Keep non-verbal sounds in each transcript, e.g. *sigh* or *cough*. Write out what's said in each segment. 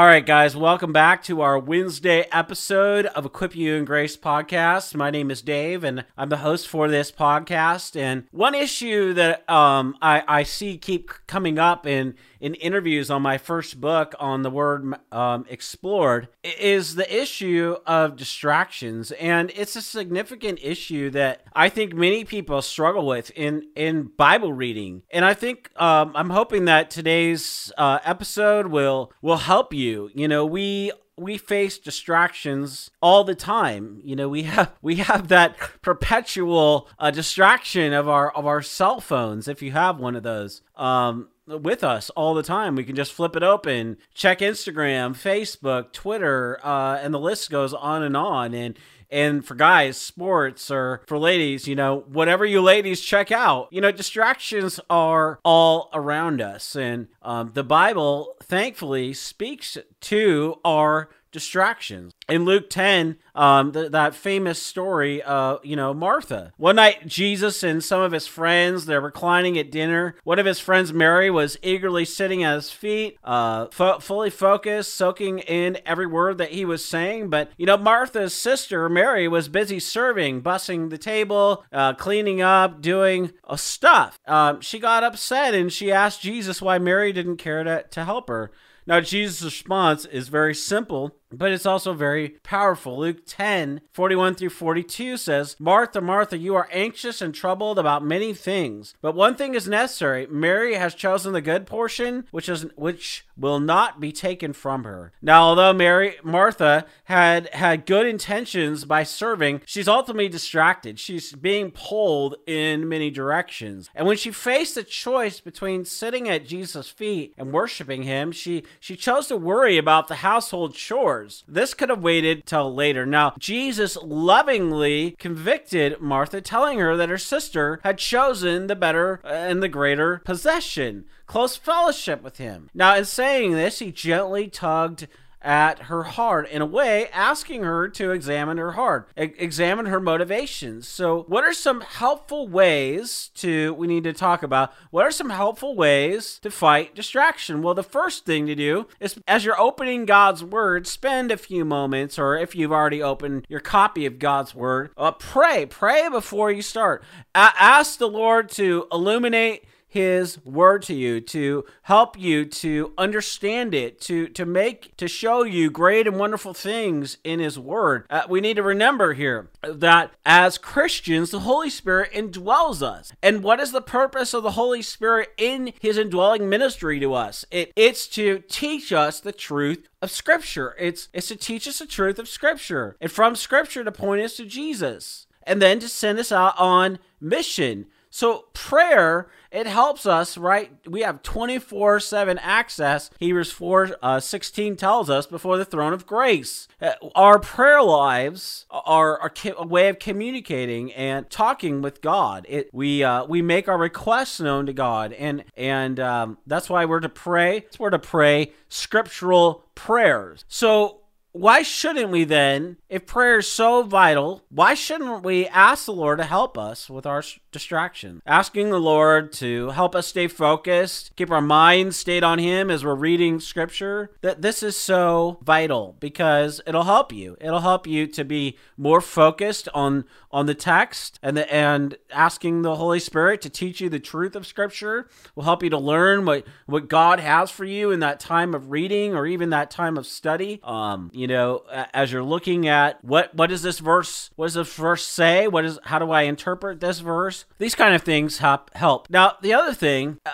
All right, guys, welcome back to our Wednesday episode of Equip You and Grace podcast. My name is Dave, and I'm the host for this podcast. And one issue that um, I, I see keep coming up in in interviews on my first book on the word um, explored is the issue of distractions and it's a significant issue that i think many people struggle with in in bible reading and i think um, i'm hoping that today's uh, episode will will help you you know we we face distractions all the time. You know, we *laughs* have we have that perpetual uh, distraction of our of our cell phones. If you have one of those, um, with us all the time. We can just flip it open, check Instagram, Facebook, Twitter, uh, and the list goes on and on. And and for guys, sports, or for ladies, you know, whatever you ladies check out, you know, distractions are all around us. And um, the Bible, thankfully, speaks to our distractions. In Luke 10, um, th- that famous story, of, you know, Martha. One night, Jesus and some of his friends, they're reclining at dinner. One of his friends, Mary, was eagerly sitting at his feet, uh, fo- fully focused, soaking in every word that he was saying. But, you know, Martha's sister, Mary, was busy serving, bussing the table, uh, cleaning up, doing uh, stuff. Um, she got upset and she asked Jesus why Mary didn't care to, to help her. Now, Jesus' response is very simple but it's also very powerful. Luke 10, 41 through 42 says, Martha, Martha, you are anxious and troubled about many things, but one thing is necessary. Mary has chosen the good portion, which is which will not be taken from her. Now, although Mary Martha had had good intentions by serving, she's ultimately distracted. She's being pulled in many directions. And when she faced a choice between sitting at Jesus' feet and worshiping him, she she chose to worry about the household chores. This could have waited till later. Now, Jesus lovingly convicted Martha, telling her that her sister had chosen the better and the greater possession, close fellowship with him. Now, in saying this, he gently tugged at her heart in a way asking her to examine her heart e- examine her motivations. So what are some helpful ways to we need to talk about what are some helpful ways to fight distraction? Well the first thing to do is as you're opening god's word spend a few moments or if you've already opened your copy of god's word uh, pray. Pray before you start. A- ask the lord to illuminate his word to you to help you to understand it to to make to show you great and wonderful things in his word. Uh, we need to remember here that as christians the holy spirit indwells us. And what is the purpose of the holy spirit in his indwelling ministry to us? It, it's to teach us the truth of scripture. It's it's to teach us the truth of scripture. And from scripture to point us to jesus. And then to send us out on mission so prayer, it helps us, right? We have 24 7 access. Hebrews 4 uh, 16 tells us before the throne of grace. Uh, our prayer lives are, are a way of communicating and talking with God. It, we, uh, we make our requests known to God, and, and um, that's why we're to pray. We're to pray scriptural prayers. So why shouldn't we then, if prayer is so vital, why shouldn't we ask the Lord to help us with our distraction? Asking the Lord to help us stay focused, keep our minds stayed on Him as we're reading Scripture, that this is so vital because it'll help you. It'll help you to be more focused on on the text and the, and asking the Holy Spirit to teach you the truth of Scripture will help you to learn what what God has for you in that time of reading or even that time of study. Um, you know, as you're looking at what what does this verse what does this verse say? What is how do I interpret this verse? These kind of things help. help. Now, the other thing. Uh,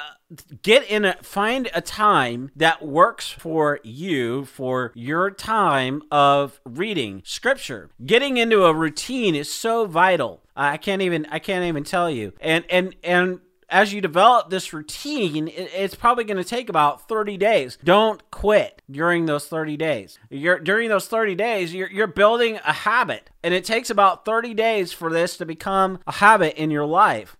get in a find a time that works for you for your time of reading scripture getting into a routine is so vital i can't even i can't even tell you and and and as you develop this routine, it's probably going to take about 30 days. Don't quit during those 30 days. You're, during those 30 days, you're, you're building a habit, and it takes about 30 days for this to become a habit in your life.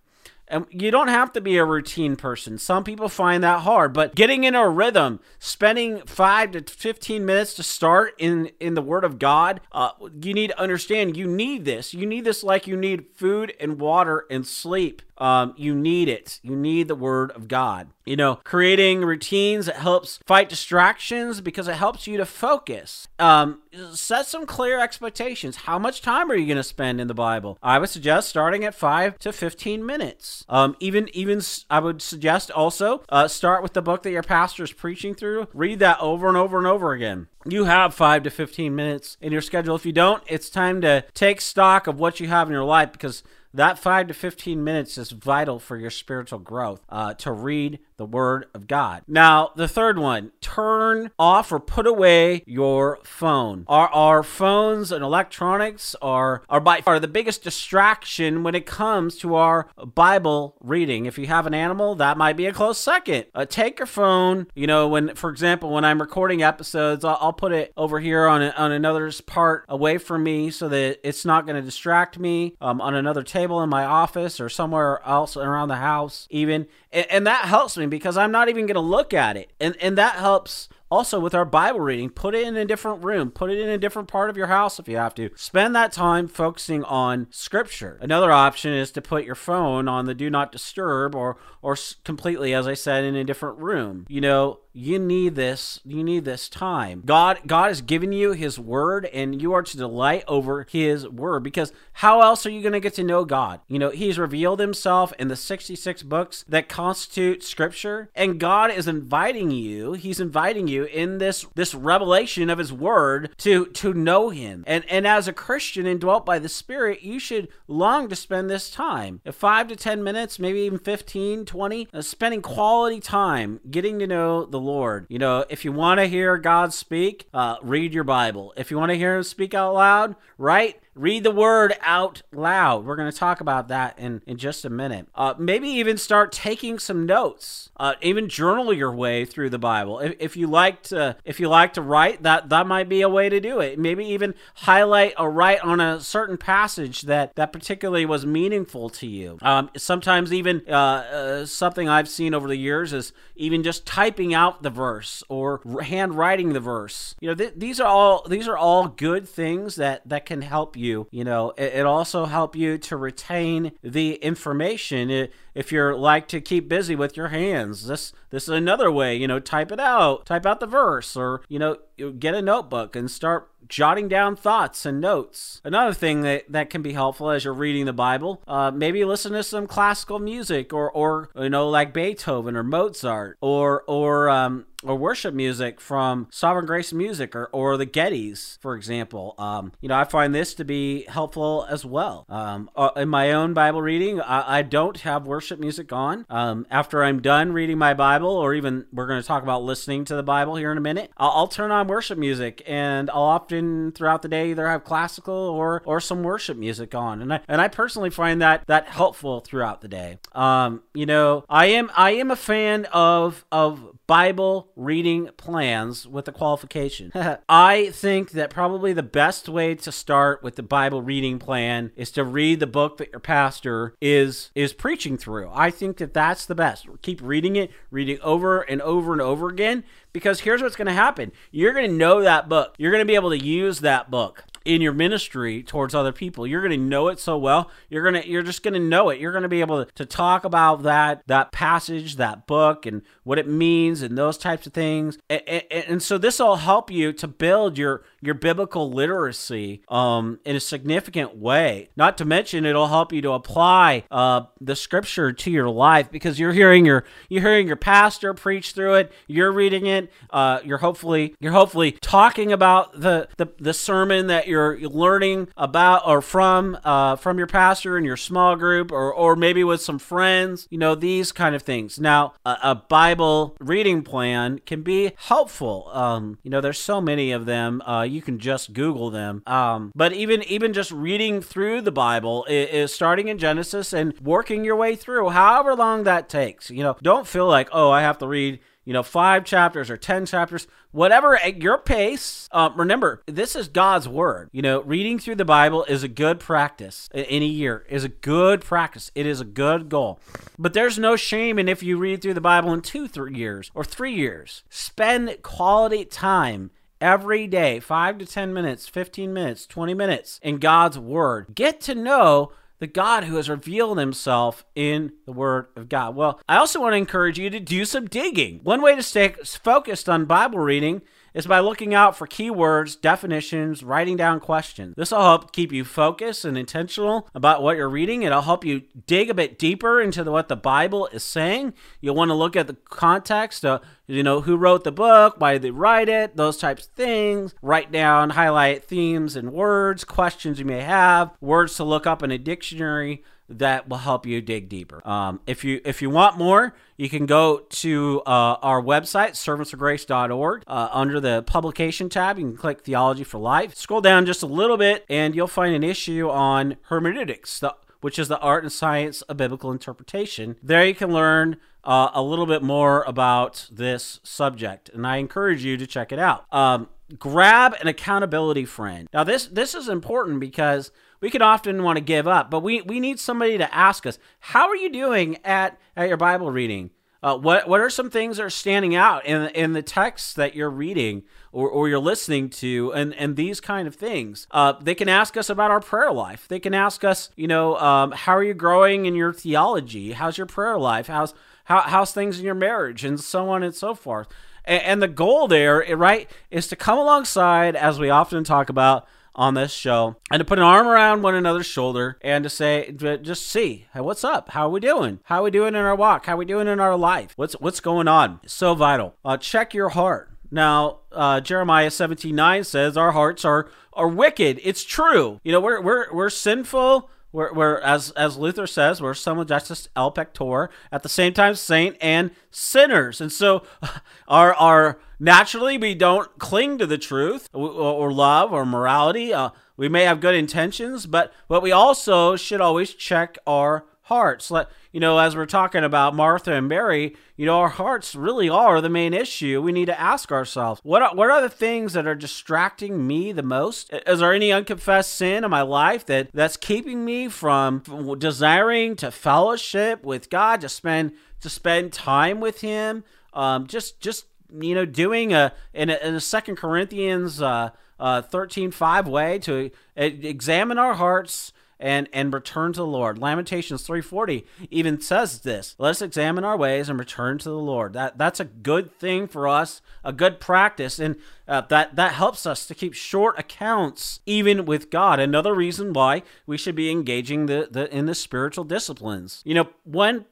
And you don't have to be a routine person. Some people find that hard, but getting in a rhythm, spending five to 15 minutes to start in, in the Word of God, uh, you need to understand you need this. You need this like you need food and water and sleep. Um, you need it. You need the word of God. You know, creating routines that helps fight distractions because it helps you to focus. Um, set some clear expectations. How much time are you going to spend in the Bible? I would suggest starting at five to fifteen minutes. Um, even even I would suggest also uh, start with the book that your pastor is preaching through. Read that over and over and over again you have five to 15 minutes in your schedule. If you don't, it's time to take stock of what you have in your life because that 5 to 15 minutes is vital for your spiritual growth uh, to read the Word of God. Now, the third one turn off or put away your phone. Our, our phones and electronics are, are by far the biggest distraction when it comes to our Bible reading. If you have an animal, that might be a close second. Uh, take your phone, you know, when, for example, when I'm recording episodes, I'll, I'll put it over here on, a, on another part away from me so that it's not going to distract me um, on another table table in my office or somewhere else around the house, even. And, and that helps me because I'm not even going to look at it. And, and that helps also, with our Bible reading, put it in a different room, put it in a different part of your house if you have to. Spend that time focusing on Scripture. Another option is to put your phone on the Do Not Disturb or, or completely, as I said, in a different room. You know, you need this you need this time god god has given you his word and you are to delight over his word because how else are you going to get to know god you know he's revealed himself in the 66 books that constitute scripture and god is inviting you he's inviting you in this this revelation of his word to to know him and and as a christian indwelt by the spirit you should long to spend this time if 5 to 10 minutes maybe even 15 20 uh, spending quality time getting to know the Lord. You know, if you want to hear God speak, uh, read your Bible. If you want to hear Him speak out loud, write Read the word out loud. We're going to talk about that in, in just a minute. Uh, maybe even start taking some notes. Uh, even journal your way through the Bible. If, if you like to, if you like to write, that that might be a way to do it. Maybe even highlight or write on a certain passage that that particularly was meaningful to you. Um, sometimes even uh, uh something I've seen over the years is even just typing out the verse or handwriting the verse. You know, th- these are all these are all good things that that can help you you. You know, it, it also help you to retain the information. If you're like to keep busy with your hands, this this is another way. You know, type it out, type out the verse, or you know, get a notebook and start jotting down thoughts and notes. Another thing that, that can be helpful as you're reading the Bible, uh, maybe listen to some classical music or, or you know, like Beethoven or Mozart or, or, um, or worship music from Sovereign Grace Music or, or the Gettys, for example. Um, you know, I find this to be helpful as well. Um, uh, in my own Bible reading, I, I don't have worship music on. Um, after I'm done reading my Bible, or even we're going to talk about listening to the Bible here in a minute, I'll, I'll turn on worship music and I'll often often throughout the day either have classical or or some worship music on, and I and I personally find that that helpful throughout the day. Um, you know, I am I am a fan of of Bible reading plans with the qualification. *laughs* I think that probably the best way to start with the Bible reading plan is to read the book that your pastor is is preaching through. I think that that's the best. Keep reading it, reading over and over and over again because here's what's going to happen. You're going to know that book. You're going to be able to use that book in your ministry towards other people. You're going to know it so well. You're going to you're just going to know it. You're going to be able to, talk about that that passage, that book and what it means and those types of things. And, and, and so this will help you to build your your biblical literacy um, in a significant way. Not to mention it'll help you to apply uh, the scripture to your life because you're hearing your you're hearing your pastor preach through it. You're reading it. Uh, you're hopefully you're hopefully talking about the the, the sermon that you're learning about or from uh, from your pastor in your small group or or maybe with some friends. You know these kind of things. Now a, a Bible reading plan can be helpful. Um, you know there's so many of them. Uh, you can just Google them. Um, but even even just reading through the Bible is, is starting in Genesis and working your way through, however long that takes. You know, don't feel like oh I have to read you know, five chapters or 10 chapters, whatever at your pace. Um, remember, this is God's word. You know, reading through the Bible is a good practice in a year, is a good practice. It is a good goal. But there's no shame in if you read through the Bible in two, three years or three years. Spend quality time every day, five to 10 minutes, 15 minutes, 20 minutes in God's word. Get to know the God who has revealed himself in the Word of God. Well, I also want to encourage you to do some digging. One way to stay focused on Bible reading is by looking out for keywords, definitions, writing down questions. This will help keep you focused and intentional about what you're reading. It'll help you dig a bit deeper into the, what the Bible is saying. You'll want to look at the context, uh, you know, who wrote the book, why did they write it, those types of things. Write down, highlight themes and words, questions you may have, words to look up in a dictionary that will help you dig deeper. Um, if you if you want more, you can go to uh, our website, servantsofgrace.org. Uh, under the publication tab, you can click Theology for Life. Scroll down just a little bit, and you'll find an issue on hermeneutics, the, which is the art and science of biblical interpretation. There you can learn uh, a little bit more about this subject, and I encourage you to check it out. Um, grab an accountability friend. Now, this this is important because we can often want to give up, but we, we need somebody to ask us, how are you doing at, at your Bible reading? Uh, what what are some things that are standing out in in the text that you're reading or, or you're listening to and and these kind of things? Uh, they can ask us about our prayer life. They can ask us, you know, um, how are you growing in your theology? How's your prayer life? How's how, how's things in your marriage and so on and so forth. And, and the goal there, right, is to come alongside, as we often talk about, on this show and to put an arm around one another's shoulder and to say, just see, hey, what's up? How are we doing? How are we doing in our walk? How are we doing in our life? What's what's going on? so vital. Uh, check your heart. Now, uh, Jeremiah 17 9 says, Our hearts are, are wicked. It's true. You know, we're, we're, we're sinful. We're, we're, as as Luther says, we're simul justus et peccator, at the same time saint and sinners. And so *laughs* our our naturally we don't cling to the truth or, or love or morality. Uh, we may have good intentions, but but we also should always check our hearts. Let you know, as we're talking about Martha and Mary, you know, our hearts really are the main issue. We need to ask ourselves, what are, what are the things that are distracting me the most? Is there any unconfessed sin in my life that that's keeping me from desiring to fellowship with God, to spend to spend time with Him? Um, just just you know, doing a in a, in a Second Corinthians uh, uh, thirteen five way to examine our hearts and and return to the Lord. Lamentations 3:40 even says this. Let's examine our ways and return to the Lord. That that's a good thing for us, a good practice and uh, that that helps us to keep short accounts even with God. Another reason why we should be engaging the, the in the spiritual disciplines. You know, when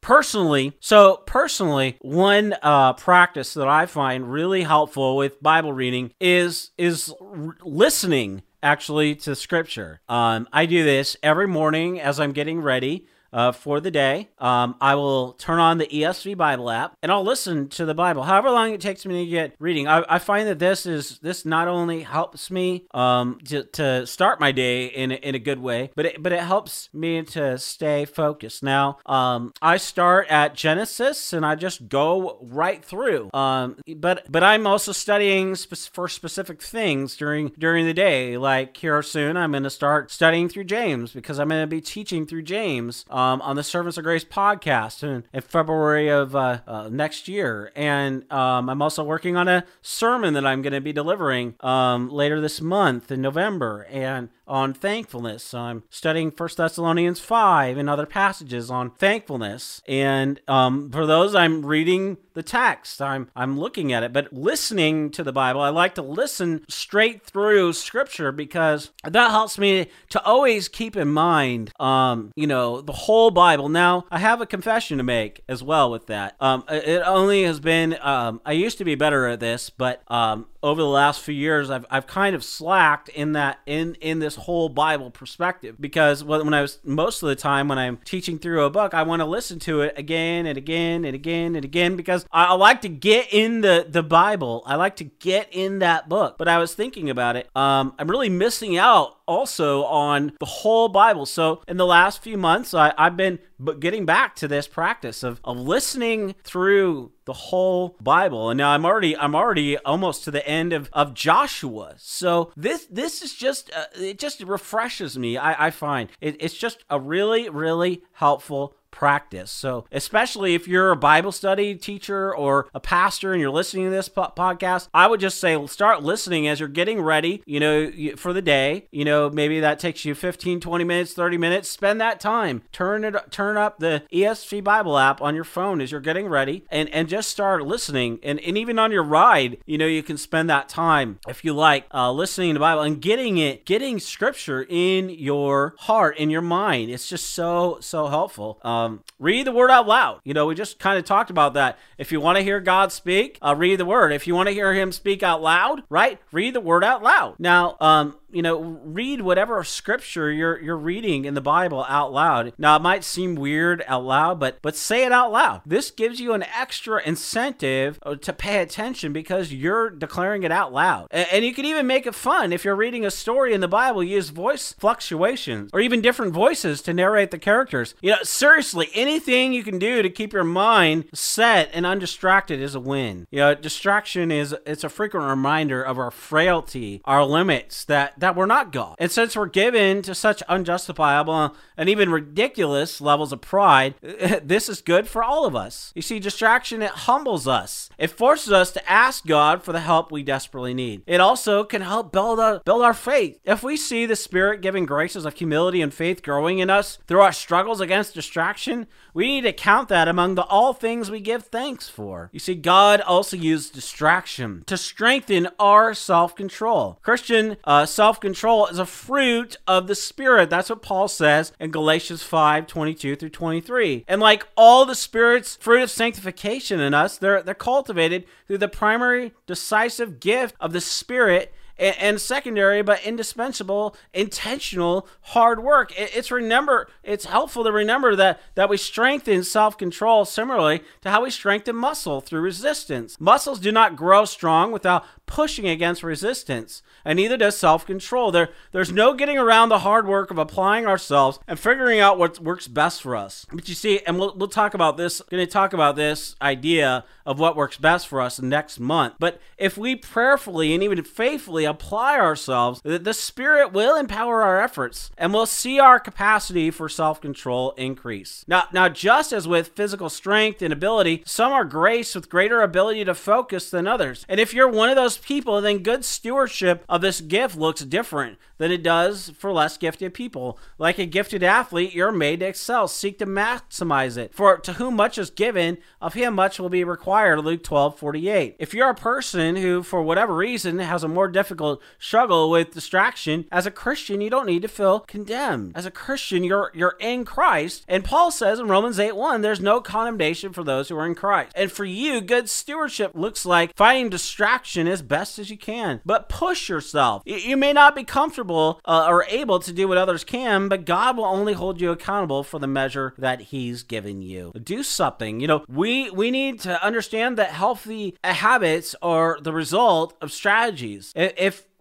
personally so personally one uh, practice that i find really helpful with bible reading is is r- listening actually to scripture. Um, I do this every morning as I'm getting ready uh, for the day. Um, I will turn on the ESV Bible app and I'll listen to the Bible, however long it takes me to get reading. I, I find that this is this not only helps me um, to, to start my day in a, in a good way, but it, but it helps me to stay focused. Now, um, I start at Genesis and I just go right through. Um, but but I'm also studying spe- for specific things during during the day. Like here soon, I'm going to start studying through James because I'm going to be teaching through James. Um, um, on the Servants of Grace podcast in, in February of uh, uh, next year. And um, I'm also working on a sermon that I'm going to be delivering um, later this month in November. And on thankfulness. So I'm studying First Thessalonians 5 and other passages on thankfulness. And um, for those, I'm reading the text. I'm I'm looking at it, but listening to the Bible, I like to listen straight through Scripture because that helps me to always keep in mind, um, you know, the whole Bible. Now, I have a confession to make as well with that. Um, it only has been um, I used to be better at this, but um, over the last few years, I've I've kind of slacked in that in in this this whole Bible perspective because when I was most of the time when I'm teaching through a book, I want to listen to it again and again and again and again because I, like to get in the the Bible. I like to get in that book. But I was thinking about it. Um, I'm really missing out also on the whole Bible. So in the last few months, I, I've been getting back to this practice of, of listening through the whole Bible. And now I'm already I'm already almost to the end of, of Joshua. So this this is just uh, it just refreshes me. I, I find it, it's just a really really helpful practice. So, especially if you're a Bible study teacher or a pastor and you're listening to this po- podcast, I would just say start listening as you're getting ready, you know, for the day. You know, maybe that takes you 15, 20 minutes, 30 minutes. Spend that time. Turn it turn up the ESV Bible app on your phone as you're getting ready and and just start listening. And and even on your ride, you know, you can spend that time if you like uh, listening to the Bible and getting it getting scripture in your heart in your mind. It's just so so helpful. Um, um, read the word out loud. You know, we just kind of talked about that. If you want to hear God speak, uh, read the word. If you want to hear Him speak out loud, right, read the word out loud. Now, um, you know, read whatever scripture you're you're reading in the Bible out loud. Now, it might seem weird out loud, but but say it out loud. This gives you an extra incentive uh, to pay attention because you're declaring it out loud. And, and you can even make it fun if you're reading a story in the Bible. Use voice fluctuations or even different voices to narrate the characters. You know, seriously, anything you can do to keep your mind set and undistracted is a win. You know, distraction is it's a frequent reminder of our frailty, our limits that that we're not God. And since we're given to such unjustifiable and even ridiculous levels of pride, *laughs* this is good for all of us. You see, distraction, it humbles us. It forces us to ask God for the help we desperately need. It also can help build, a, build our faith. If we see the Spirit giving graces of humility and faith growing in us through our struggles against distraction, we need to count that among the all things we give thanks for. You see, God also used distraction to strengthen our self control. Christian uh, self self control is a fruit of the Spirit. That's what Paul says in Galatians 5 22 through 23. And like all the Spirit's fruit of sanctification in us, they're, they're cultivated through the primary decisive gift of the Spirit and, secondary but indispensable intentional hard work. It's remember it's helpful to remember that that we strengthen self-control similarly to how we strengthen muscle through resistance. Muscles do not grow strong without pushing against resistance and neither does self-control. There there's no getting around the hard work of applying ourselves and figuring out what works best for us. But you see and we'll, we'll talk about this going to talk about this idea of what works best for us next month. But if we prayerfully and even faithfully apply ourselves, the Spirit will empower our efforts and we'll see our capacity for self control increase. Now, now, just as with physical strength and ability, some are graced with greater ability to focus than others. And if you're one of those people, then good stewardship of this gift looks different than it does for less gifted people. Like a gifted athlete, you're made to excel. Seek to maximize it. For to whom much is given, of him much will be required. Luke 12 48. If you're a person who, for whatever reason, has a more difficult struggle with distraction, as a Christian, you don't need to feel condemned. As a Christian, you're you're in Christ. And Paul says in Romans 8 1, there's no condemnation for those who are in Christ. And for you, good stewardship looks like fighting distraction as best as you can. But push yourself. You may not be comfortable uh, or able to do what others can, but God will only hold you accountable for the measure that He's given you. Do something. You know, we we need to understand that healthy habits are the result of strategies.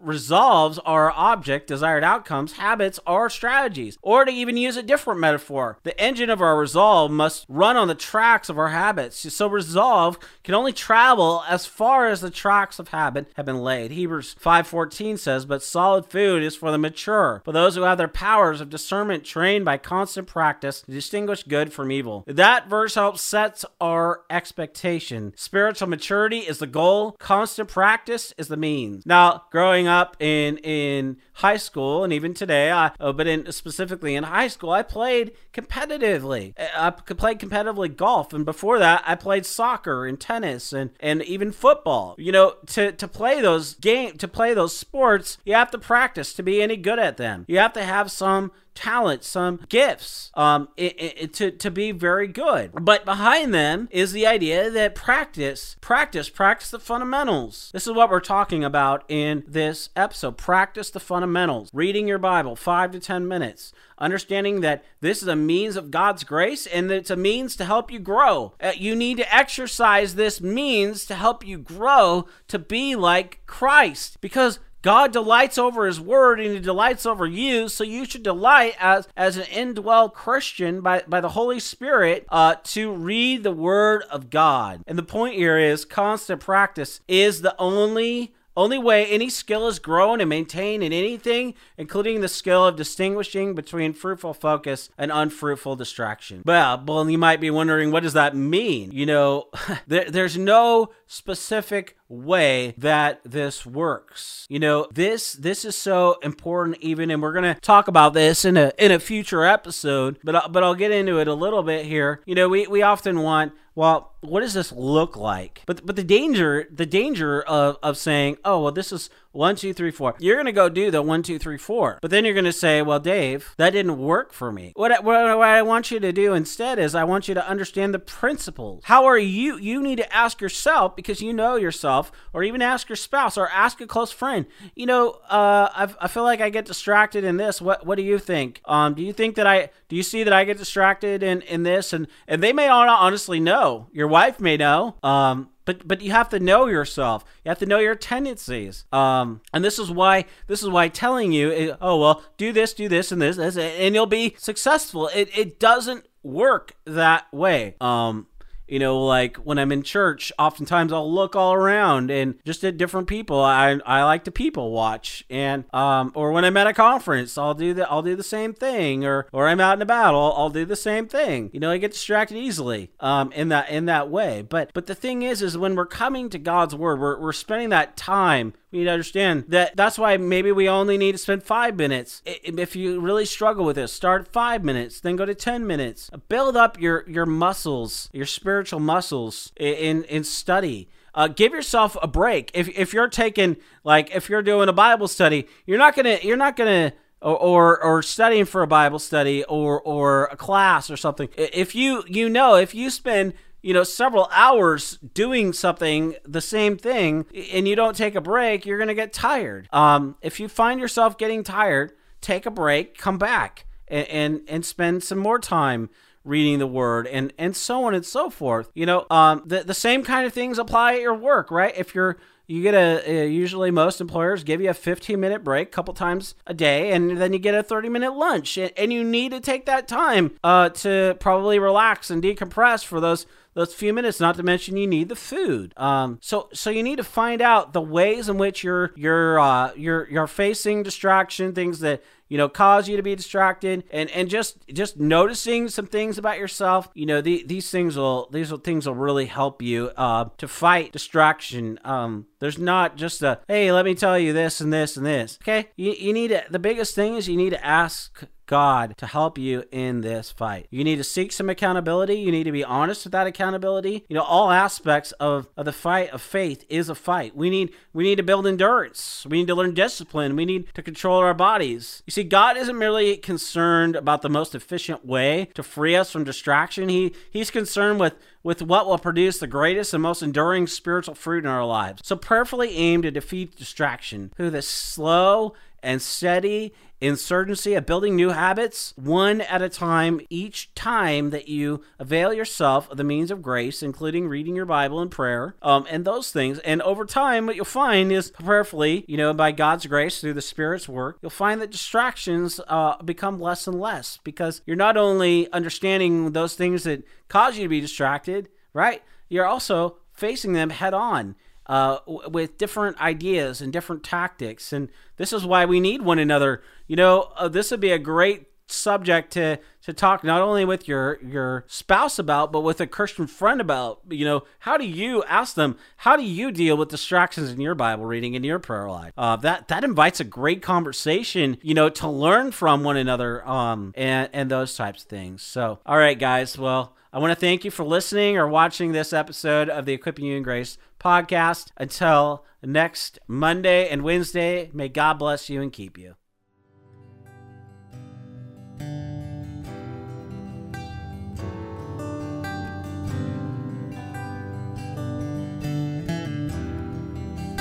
Resolves our object, desired outcomes, habits, or strategies. Or to even use a different metaphor, the engine of our resolve must run on the tracks of our habits. So resolve can only travel as far as the tracks of habit have been laid. Hebrews 5:14 says, "But solid food is for the mature, for those who have their powers of discernment trained by constant practice to distinguish good from evil." That verse helps set our expectation. Spiritual maturity is the goal, constant practice is the means. Now, growing up in in high school and even today, I, uh, but in specifically in high school, I played competitively. I played competitively golf, and before that, I played soccer and tennis and and even football. You know, to to play those game to play those sports, you have to practice to be any good at them. You have to have some talents, some gifts, um, it, it, to to be very good. But behind them is the idea that practice, practice, practice the fundamentals. This is what we're talking about in this episode. Practice the fundamentals. Reading your Bible, five to ten minutes understanding that this is a means of God's grace and it's a means to help you grow. Uh, you need to exercise this means to help you grow to be like Christ because God delights over his word and he delights over you, so you should delight as as an indwelled Christian by, by the Holy Spirit uh, to read the word of God. And the point here is constant practice is the only only way any skill is grown and maintained in anything, including the skill of distinguishing between fruitful focus and unfruitful distraction. Well, well, you might be wondering, what does that mean? You know, *laughs* there, there's no specific way that this works. You know, this this is so important even and we're going to talk about this in a in a future episode, but but I'll get into it a little bit here. You know, we we often want well, what does this look like? But but the danger the danger of of saying, oh well, this is one, two, three, four. You're going to go do the one, two, three, four. But then you're going to say, well, Dave, that didn't work for me. What, what, what I want you to do instead is I want you to understand the principles. How are you? You need to ask yourself because you know yourself, or even ask your spouse, or ask a close friend. You know, uh, I, I feel like I get distracted in this. What What do you think? Um, do you think that I? Do you see that I get distracted in in this? And and they may not honestly know. Your wife may know. Um, but but you have to know yourself. You have to know your tendencies. Um, and this is why this is why telling you, eh, oh well, do this, do this, and this, this and you'll be successful. It it doesn't work that way. Um, you know, like when I'm in church, oftentimes I'll look all around and just at different people. I I like to people watch, and um, or when I'm at a conference, I'll do the I'll do the same thing, or or I'm out and about, I'll, I'll do the same thing. You know, I get distracted easily, um, in that in that way. But but the thing is, is when we're coming to God's word, we're we're spending that time we need to understand that that's why maybe we only need to spend five minutes. If you really struggle with this, start five minutes, then go to 10 minutes. Build up your, your muscles, your spiritual muscles in, in study. Uh, give yourself a break. If, if you're taking, like, if you're doing a Bible study, you're not gonna, you're not gonna, or, or, or studying for a Bible study or, or a class or something. If you, you know, if you spend you know, several hours doing something, the same thing, and you don't take a break, you're going to get tired. Um, if you find yourself getting tired, take a break, come back, and, and, and spend some more time reading the word and and so on and so forth you know um the, the same kind of things apply at your work right if you're you get a, usually most employers give you a 15 minute break a couple times a day and then you get a 30 minute lunch and, and you need to take that time uh, to probably relax and decompress for those those few minutes. Not to mention you need the food. Um, so so you need to find out the ways in which you're you're uh, you're you're facing distraction, things that you know cause you to be distracted and and just just noticing some things about yourself you know the, these things will these will, things will really help you uh, to fight distraction um there's not just a hey let me tell you this and this and this okay you, you need to the biggest thing is you need to ask God to help you in this fight. You need to seek some accountability. You need to be honest with that accountability. You know, all aspects of, of the fight of faith is a fight. We need we need to build endurance. We need to learn discipline. We need to control our bodies. You see, God isn't merely concerned about the most efficient way to free us from distraction. He he's concerned with with what will produce the greatest and most enduring spiritual fruit in our lives. So prayerfully aim to defeat distraction through the slow and steady insurgency of building new habits one at a time each time that you avail yourself of the means of grace including reading your bible and prayer um, and those things. And over time what you'll find is prayerfully you know by god's grace through the spirit's work you'll find that distractions uh, become less and less because you're not only understanding those things that cause you to be distracted right? You're also facing them head on uh, with different ideas and different tactics. And this is why we need one another. You know, uh, this would be a great subject to to talk not only with your your spouse about but with a christian friend about you know how do you ask them how do you deal with distractions in your bible reading in your prayer life uh, that that invites a great conversation you know to learn from one another um and and those types of things so all right guys well I want to thank you for listening or watching this episode of the Equipping You in Grace podcast. Until next Monday and Wednesday, may God bless you and keep you.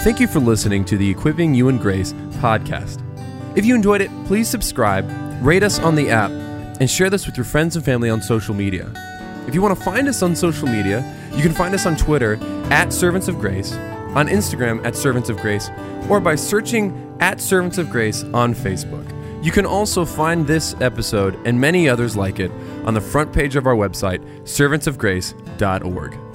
Thank you for listening to the Equipping You in Grace podcast. If you enjoyed it, please subscribe, rate us on the app, and share this with your friends and family on social media. If you want to find us on social media, you can find us on Twitter at Servants of Grace, on Instagram at Servants of Grace, or by searching at Servants of Grace on Facebook. You can also find this episode and many others like it on the front page of our website, servantsofgrace.org.